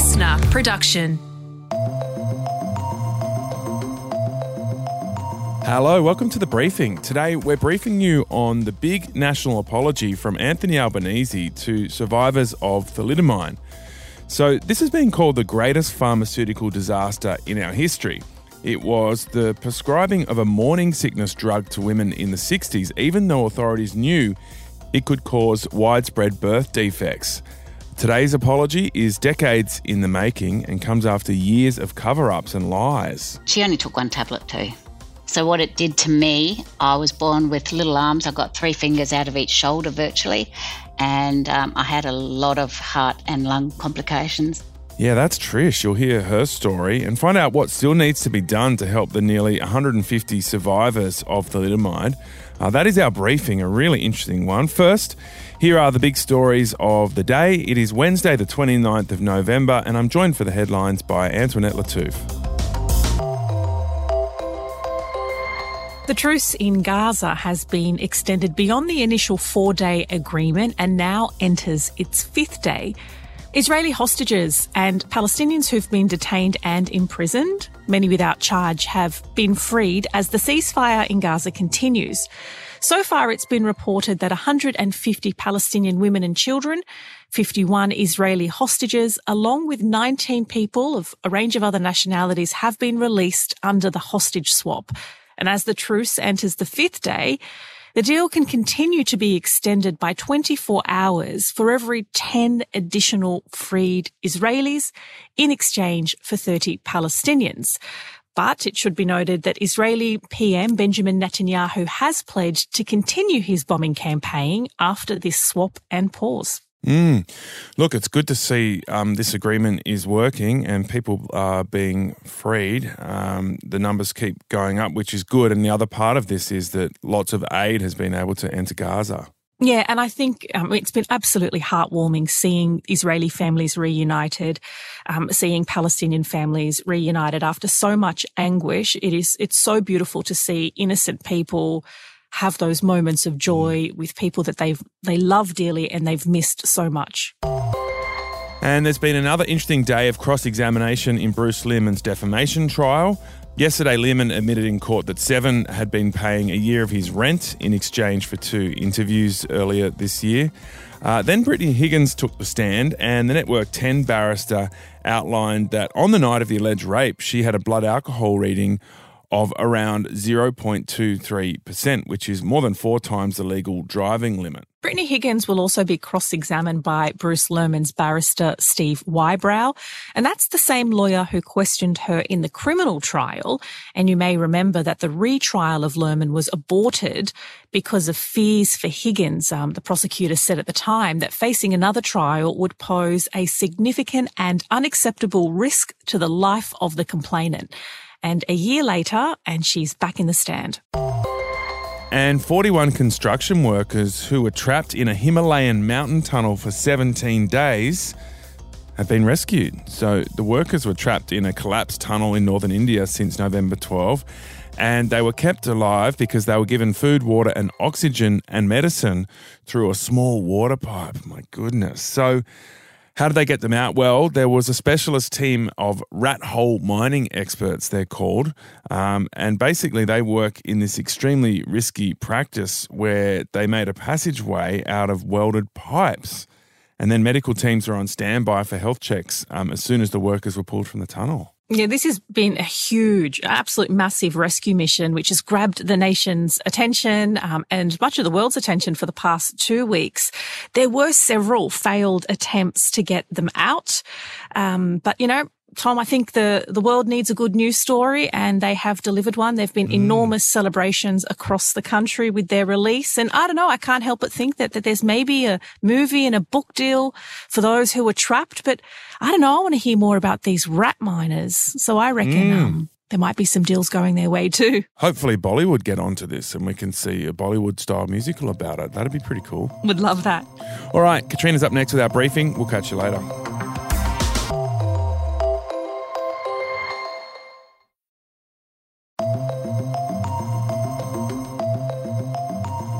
listener production. Hello, welcome to the briefing. Today we're briefing you on the big national apology from Anthony Albanese to survivors of thalidomide. So, this has been called the greatest pharmaceutical disaster in our history. It was the prescribing of a morning sickness drug to women in the 60s, even though authorities knew it could cause widespread birth defects. Today's apology is decades in the making and comes after years of cover ups and lies. She only took one tablet too. So, what it did to me, I was born with little arms. I got three fingers out of each shoulder virtually, and um, I had a lot of heart and lung complications. Yeah, that's Trish. You'll hear her story and find out what still needs to be done to help the nearly 150 survivors of thalidomide. Uh, that is our briefing, a really interesting one. First, here are the big stories of the day. It is Wednesday, the 29th of November, and I'm joined for the headlines by Antoinette Lattouf. The truce in Gaza has been extended beyond the initial four day agreement and now enters its fifth day. Israeli hostages and Palestinians who've been detained and imprisoned, many without charge, have been freed as the ceasefire in Gaza continues. So far, it's been reported that 150 Palestinian women and children, 51 Israeli hostages, along with 19 people of a range of other nationalities have been released under the hostage swap. And as the truce enters the fifth day, the deal can continue to be extended by 24 hours for every 10 additional freed Israelis in exchange for 30 Palestinians. But it should be noted that Israeli PM Benjamin Netanyahu has pledged to continue his bombing campaign after this swap and pause. Mm. Look, it's good to see um, this agreement is working and people are being freed. Um, the numbers keep going up, which is good. And the other part of this is that lots of aid has been able to enter Gaza. Yeah, and I think um, it's been absolutely heartwarming seeing Israeli families reunited, um, seeing Palestinian families reunited after so much anguish. It is it's so beautiful to see innocent people have those moments of joy mm. with people that they've they love dearly and they've missed so much. And there's been another interesting day of cross examination in Bruce Lehrmann's defamation trial. Yesterday, Lehrmann admitted in court that Seven had been paying a year of his rent in exchange for two interviews earlier this year. Uh, then Brittany Higgins took the stand, and the Network 10 barrister outlined that on the night of the alleged rape, she had a blood alcohol reading of around 0.23%, which is more than four times the legal driving limit. Brittany Higgins will also be cross-examined by Bruce Lehrmann's barrister Steve Whybrow. and that's the same lawyer who questioned her in the criminal trial. And you may remember that the retrial of Lehrmann was aborted because of fears for Higgins. Um, the prosecutor said at the time that facing another trial would pose a significant and unacceptable risk to the life of the complainant. And a year later, and she's back in the stand. And 41 construction workers who were trapped in a Himalayan mountain tunnel for 17 days have been rescued. So the workers were trapped in a collapsed tunnel in northern India since November 12 and they were kept alive because they were given food, water, and oxygen and medicine through a small water pipe. My goodness. So how did they get them out? Well, there was a specialist team of rat hole mining experts, they're called. Um, and basically, they work in this extremely risky practice where they made a passageway out of welded pipes. And then medical teams are on standby for health checks um, as soon as the workers were pulled from the tunnel. Yeah, this has been a huge, absolute massive rescue mission, which has grabbed the nation's attention um, and much of the world's attention for the past two weeks. There were several failed attempts to get them out. Um, but, you know, Tom, I think the, the world needs a good news story and they have delivered one. There've been mm. enormous celebrations across the country with their release. And I don't know, I can't help but think that, that there's maybe a movie and a book deal for those who were trapped. But I don't know, I want to hear more about these rat miners. So I reckon, mm. um, there might be some deals going their way too. Hopefully, Bollywood get onto this and we can see a Bollywood style musical about it. That'd be pretty cool. Would love that. All right, Katrina's up next with our briefing. We'll catch you later.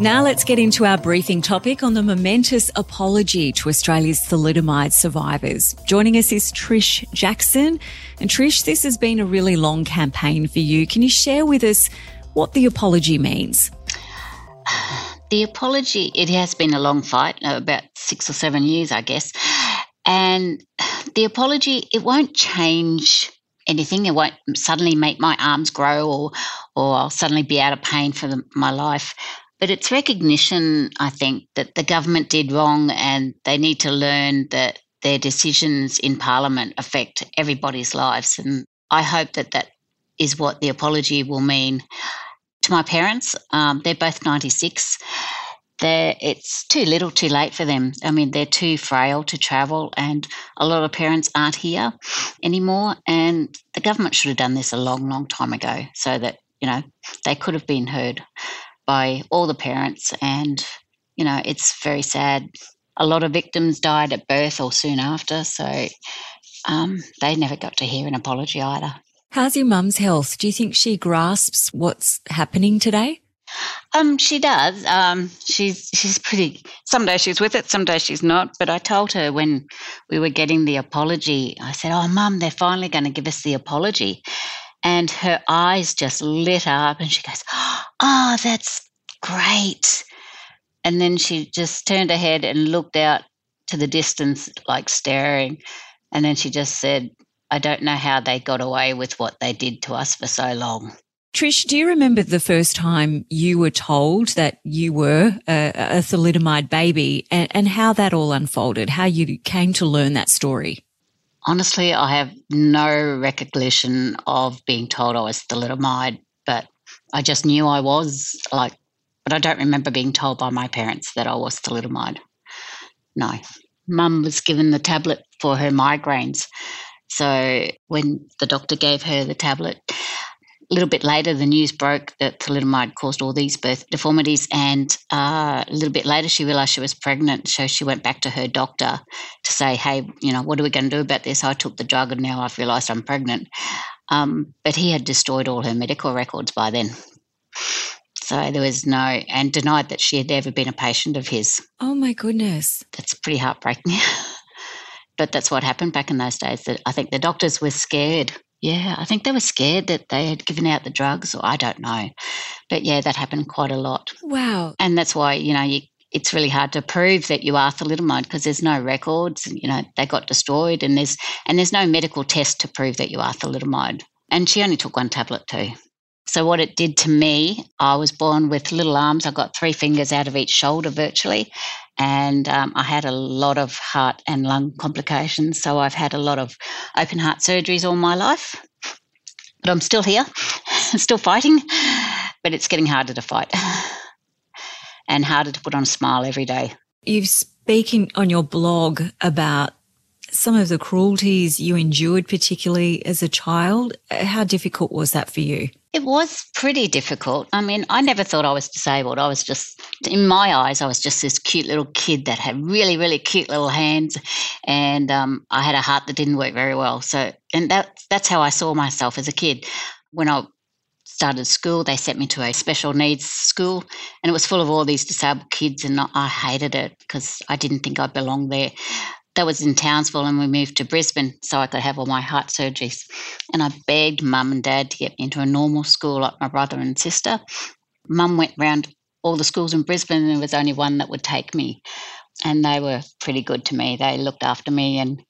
Now let's get into our briefing topic on the momentous apology to Australia's thalidomide survivors. Joining us is Trish Jackson. And Trish, this has been a really long campaign for you. Can you share with us what the apology means? The apology, it has been a long fight, uh, about six or seven years, I guess. And the apology, it won't change anything. It won't suddenly make my arms grow or, or I'll suddenly be out of pain for the, my life. But it's recognition, I think, that the government did wrong and they need to learn that their decisions in Parliament affect everybody's lives. And I hope that that is what the apology will mean to my parents. Um, they're both 96. They're, it's too little, too late for them. I mean, they're too frail to travel, and a lot of parents aren't here anymore. And the government should have done this a long, long time ago so that, you know, they could have been heard by all the parents. And, you know, it's very sad. A lot of victims died at birth or soon after. So um, they never got to hear an apology either. How's your mum's health? Do you think she grasps what's happening today? Um, she does. Um, she's she's pretty. Some days she's with it, some days she's not. But I told her when we were getting the apology, I said, "Oh, mum, they're finally going to give us the apology," and her eyes just lit up, and she goes, "Oh, Oh, that's great!" And then she just turned her head and looked out to the distance, like staring, and then she just said, I don't know how they got away with what they did to us for so long. Trish, do you remember the first time you were told that you were a, a thalidomide baby and, and how that all unfolded, how you came to learn that story? Honestly, I have no recollection of being told I was thalidomide, I just knew I was like, but I don't remember being told by my parents that I was thalidomide. No. Mum was given the tablet for her migraines so when the doctor gave her the tablet, a little bit later, the news broke that thalidomide caused all these birth deformities, and uh, a little bit later, she realised she was pregnant. So she went back to her doctor to say, "Hey, you know, what are we going to do about this? I took the drug, and now I've realised I'm pregnant." Um, but he had destroyed all her medical records by then. So there was no, and denied that she had ever been a patient of his. Oh my goodness. That's pretty heartbreaking. but that's what happened back in those days. That I think the doctors were scared. Yeah, I think they were scared that they had given out the drugs, or I don't know. But yeah, that happened quite a lot. Wow. And that's why, you know, you, it's really hard to prove that you are thalidomide because there's no records. You know, they got destroyed, and there's and there's no medical test to prove that you are thalidomide. And she only took one tablet too. So what it did to me, I was born with little arms. I got three fingers out of each shoulder virtually, and um, I had a lot of heart and lung complications. So I've had a lot of open heart surgeries all my life. But I'm still here, still fighting, but it's getting harder to fight and harder to put on a smile every day. You've speaking on your blog about some of the cruelties you endured, particularly as a child. How difficult was that for you? It was pretty difficult. I mean, I never thought I was disabled. I was just, in my eyes, I was just this cute little kid that had really, really cute little hands, and um, I had a heart that didn't work very well. So, and that that's how I saw myself as a kid. When I started school, they sent me to a special needs school, and it was full of all these disabled kids, and I hated it because I didn't think I belonged there that was in Townsville and we moved to Brisbane so I could have all my heart surgeries. And I begged mum and dad to get me into a normal school like my brother and sister. Mum went round all the schools in Brisbane and there was only one that would take me. And they were pretty good to me. They looked after me and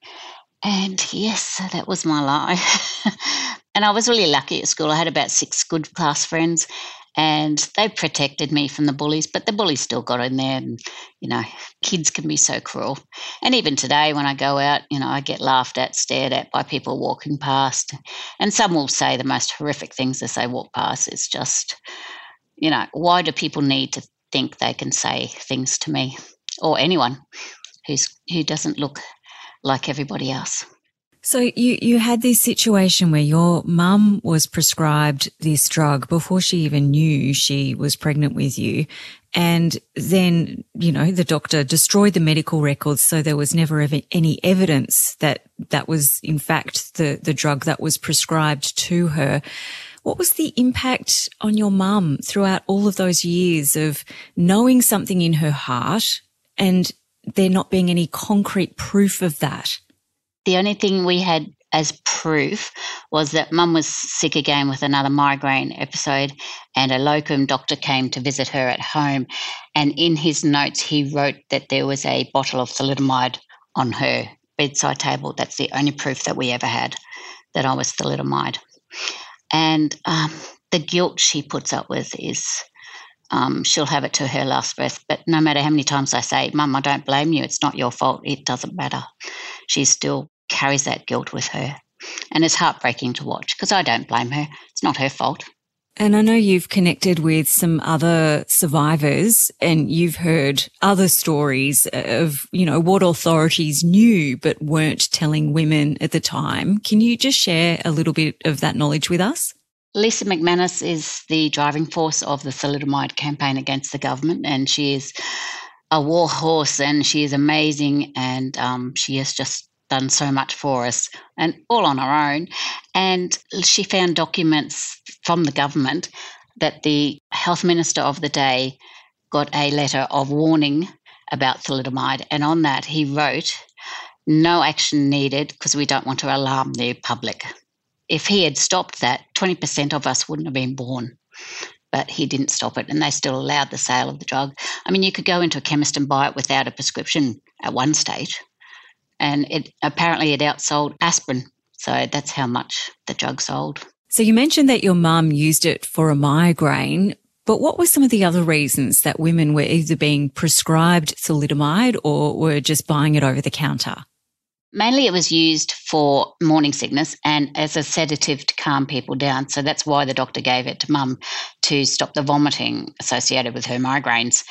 and yes, that was my life. and I was really lucky at school. I had about six good class friends and they protected me from the bullies, but the bullies still got in there. And, you know, kids can be so cruel. And even today, when I go out, you know, I get laughed at, stared at by people walking past. And some will say the most horrific things as they walk past. It's just, you know, why do people need to think they can say things to me or anyone who's who doesn't look like everybody else? So you, you had this situation where your mum was prescribed this drug before she even knew she was pregnant with you. And then, you know, the doctor destroyed the medical records. So there was never ever any evidence that that was in fact the, the drug that was prescribed to her. What was the impact on your mum throughout all of those years of knowing something in her heart and there not being any concrete proof of that? The only thing we had as proof was that mum was sick again with another migraine episode and a locum doctor came to visit her at home. And in his notes he wrote that there was a bottle of thalidomide on her bedside table. That's the only proof that we ever had that i was thalidomide. And um, the guilt she puts up with is um, she'll have it to her last breath. But no matter how many times I say, Mum, I don't blame you, it's not your fault, it doesn't matter. She still carries that guilt with her. And it's heartbreaking to watch because I don't blame her. It's not her fault. And I know you've connected with some other survivors and you've heard other stories of, you know, what authorities knew but weren't telling women at the time. Can you just share a little bit of that knowledge with us? Lisa McManus is the driving force of the thalidomide campaign against the government, and she is a war horse and she is amazing and um, she has just done so much for us and all on her own. And she found documents from the government that the health minister of the day got a letter of warning about thalidomide. And on that, he wrote, no action needed because we don't want to alarm the public. If he had stopped that, 20% of us wouldn't have been born. But he didn't stop it, and they still allowed the sale of the drug. I mean, you could go into a chemist and buy it without a prescription at one stage and it apparently it outsold aspirin. So that's how much the drug sold. So you mentioned that your mum used it for a migraine, but what were some of the other reasons that women were either being prescribed thalidomide or were just buying it over the counter? Mainly it was used for morning sickness and as a sedative to calm people down. So that's why the doctor gave it to mum to stop the vomiting associated with her migraines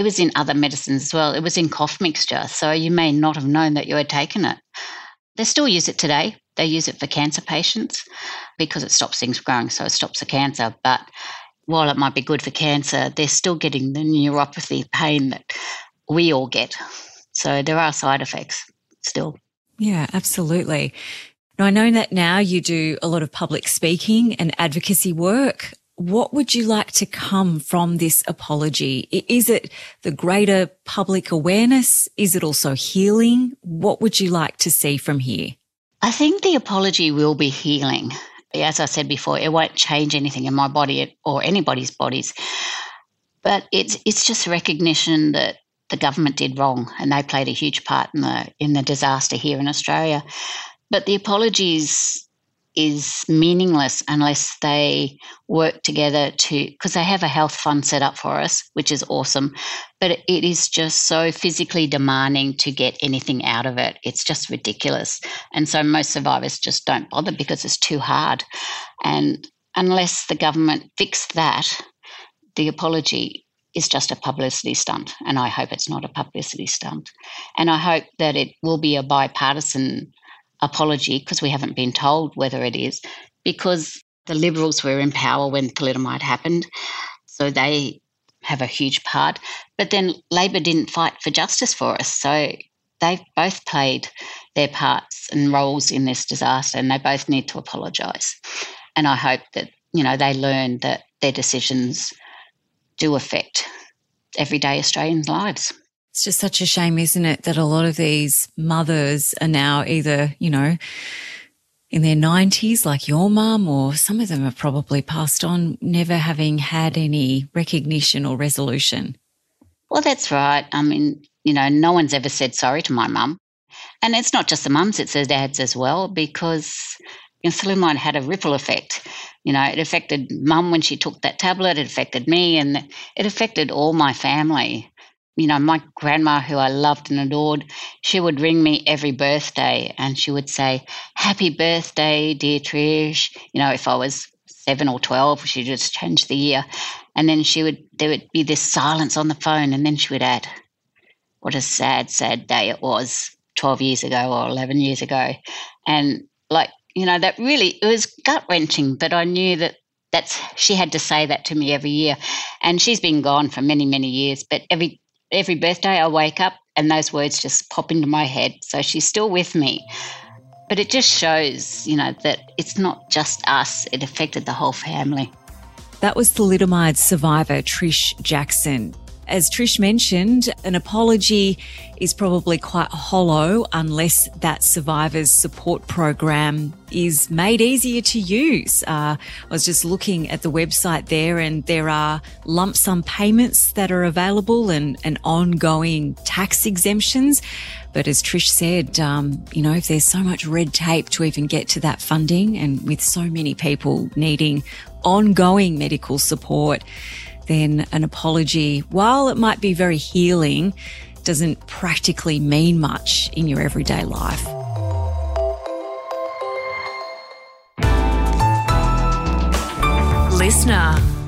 it was in other medicines as well. It was in cough mixture. So you may not have known that you had taken it. They still use it today. They use it for cancer patients because it stops things growing. So it stops the cancer. But while it might be good for cancer, they're still getting the neuropathy pain that we all get. So there are side effects still. Yeah, absolutely. Now, I know that now you do a lot of public speaking and advocacy work what would you like to come from this apology? Is it the greater public awareness? Is it also healing? What would you like to see from here? I think the apology will be healing. As I said before, it won't change anything in my body or anybody's bodies. But it's it's just recognition that the government did wrong and they played a huge part in the in the disaster here in Australia. But the apologies is meaningless unless they work together to because they have a health fund set up for us which is awesome but it is just so physically demanding to get anything out of it. It's just ridiculous. And so most survivors just don't bother because it's too hard. And unless the government fix that the apology is just a publicity stunt and i hope it's not a publicity stunt and i hope that it will be a bipartisan apology because we haven't been told whether it is, because the Liberals were in power when thalidomide happened. So they have a huge part. But then Labor didn't fight for justice for us. So they've both played their parts and roles in this disaster and they both need to apologise. And I hope that, you know, they learn that their decisions do affect everyday Australians' lives. It's just such a shame, isn't it, that a lot of these mothers are now either, you know, in their 90s, like your mum, or some of them have probably passed on, never having had any recognition or resolution. Well, that's right. I mean, you know, no one's ever said sorry to my mum. And it's not just the mums, it's the dads as well, because you know, had a ripple effect. You know, it affected mum when she took that tablet, it affected me, and it affected all my family you know, my grandma, who I loved and adored, she would ring me every birthday and she would say, Happy birthday, dear Trish. You know, if I was seven or 12, she'd just change the year. And then she would, there would be this silence on the phone. And then she would add, What a sad, sad day it was 12 years ago or 11 years ago. And like, you know, that really, it was gut wrenching, but I knew that that's she had to say that to me every year and she's been gone for many many years but every every birthday I wake up and those words just pop into my head. So she's still with me. But it just shows, you know, that it's not just us, it affected the whole family. That was thalidomide survivor Trish Jackson. As Trish mentioned, an apology is probably quite hollow unless that survivors support program is made easier to use. Uh, I was just looking at the website there and there are lump sum payments that are available and, and ongoing tax exemptions. But as Trish said, um, you know, if there's so much red tape to even get to that funding and with so many people needing ongoing medical support, then an apology, while it might be very healing, doesn't practically mean much in your everyday life. Listener.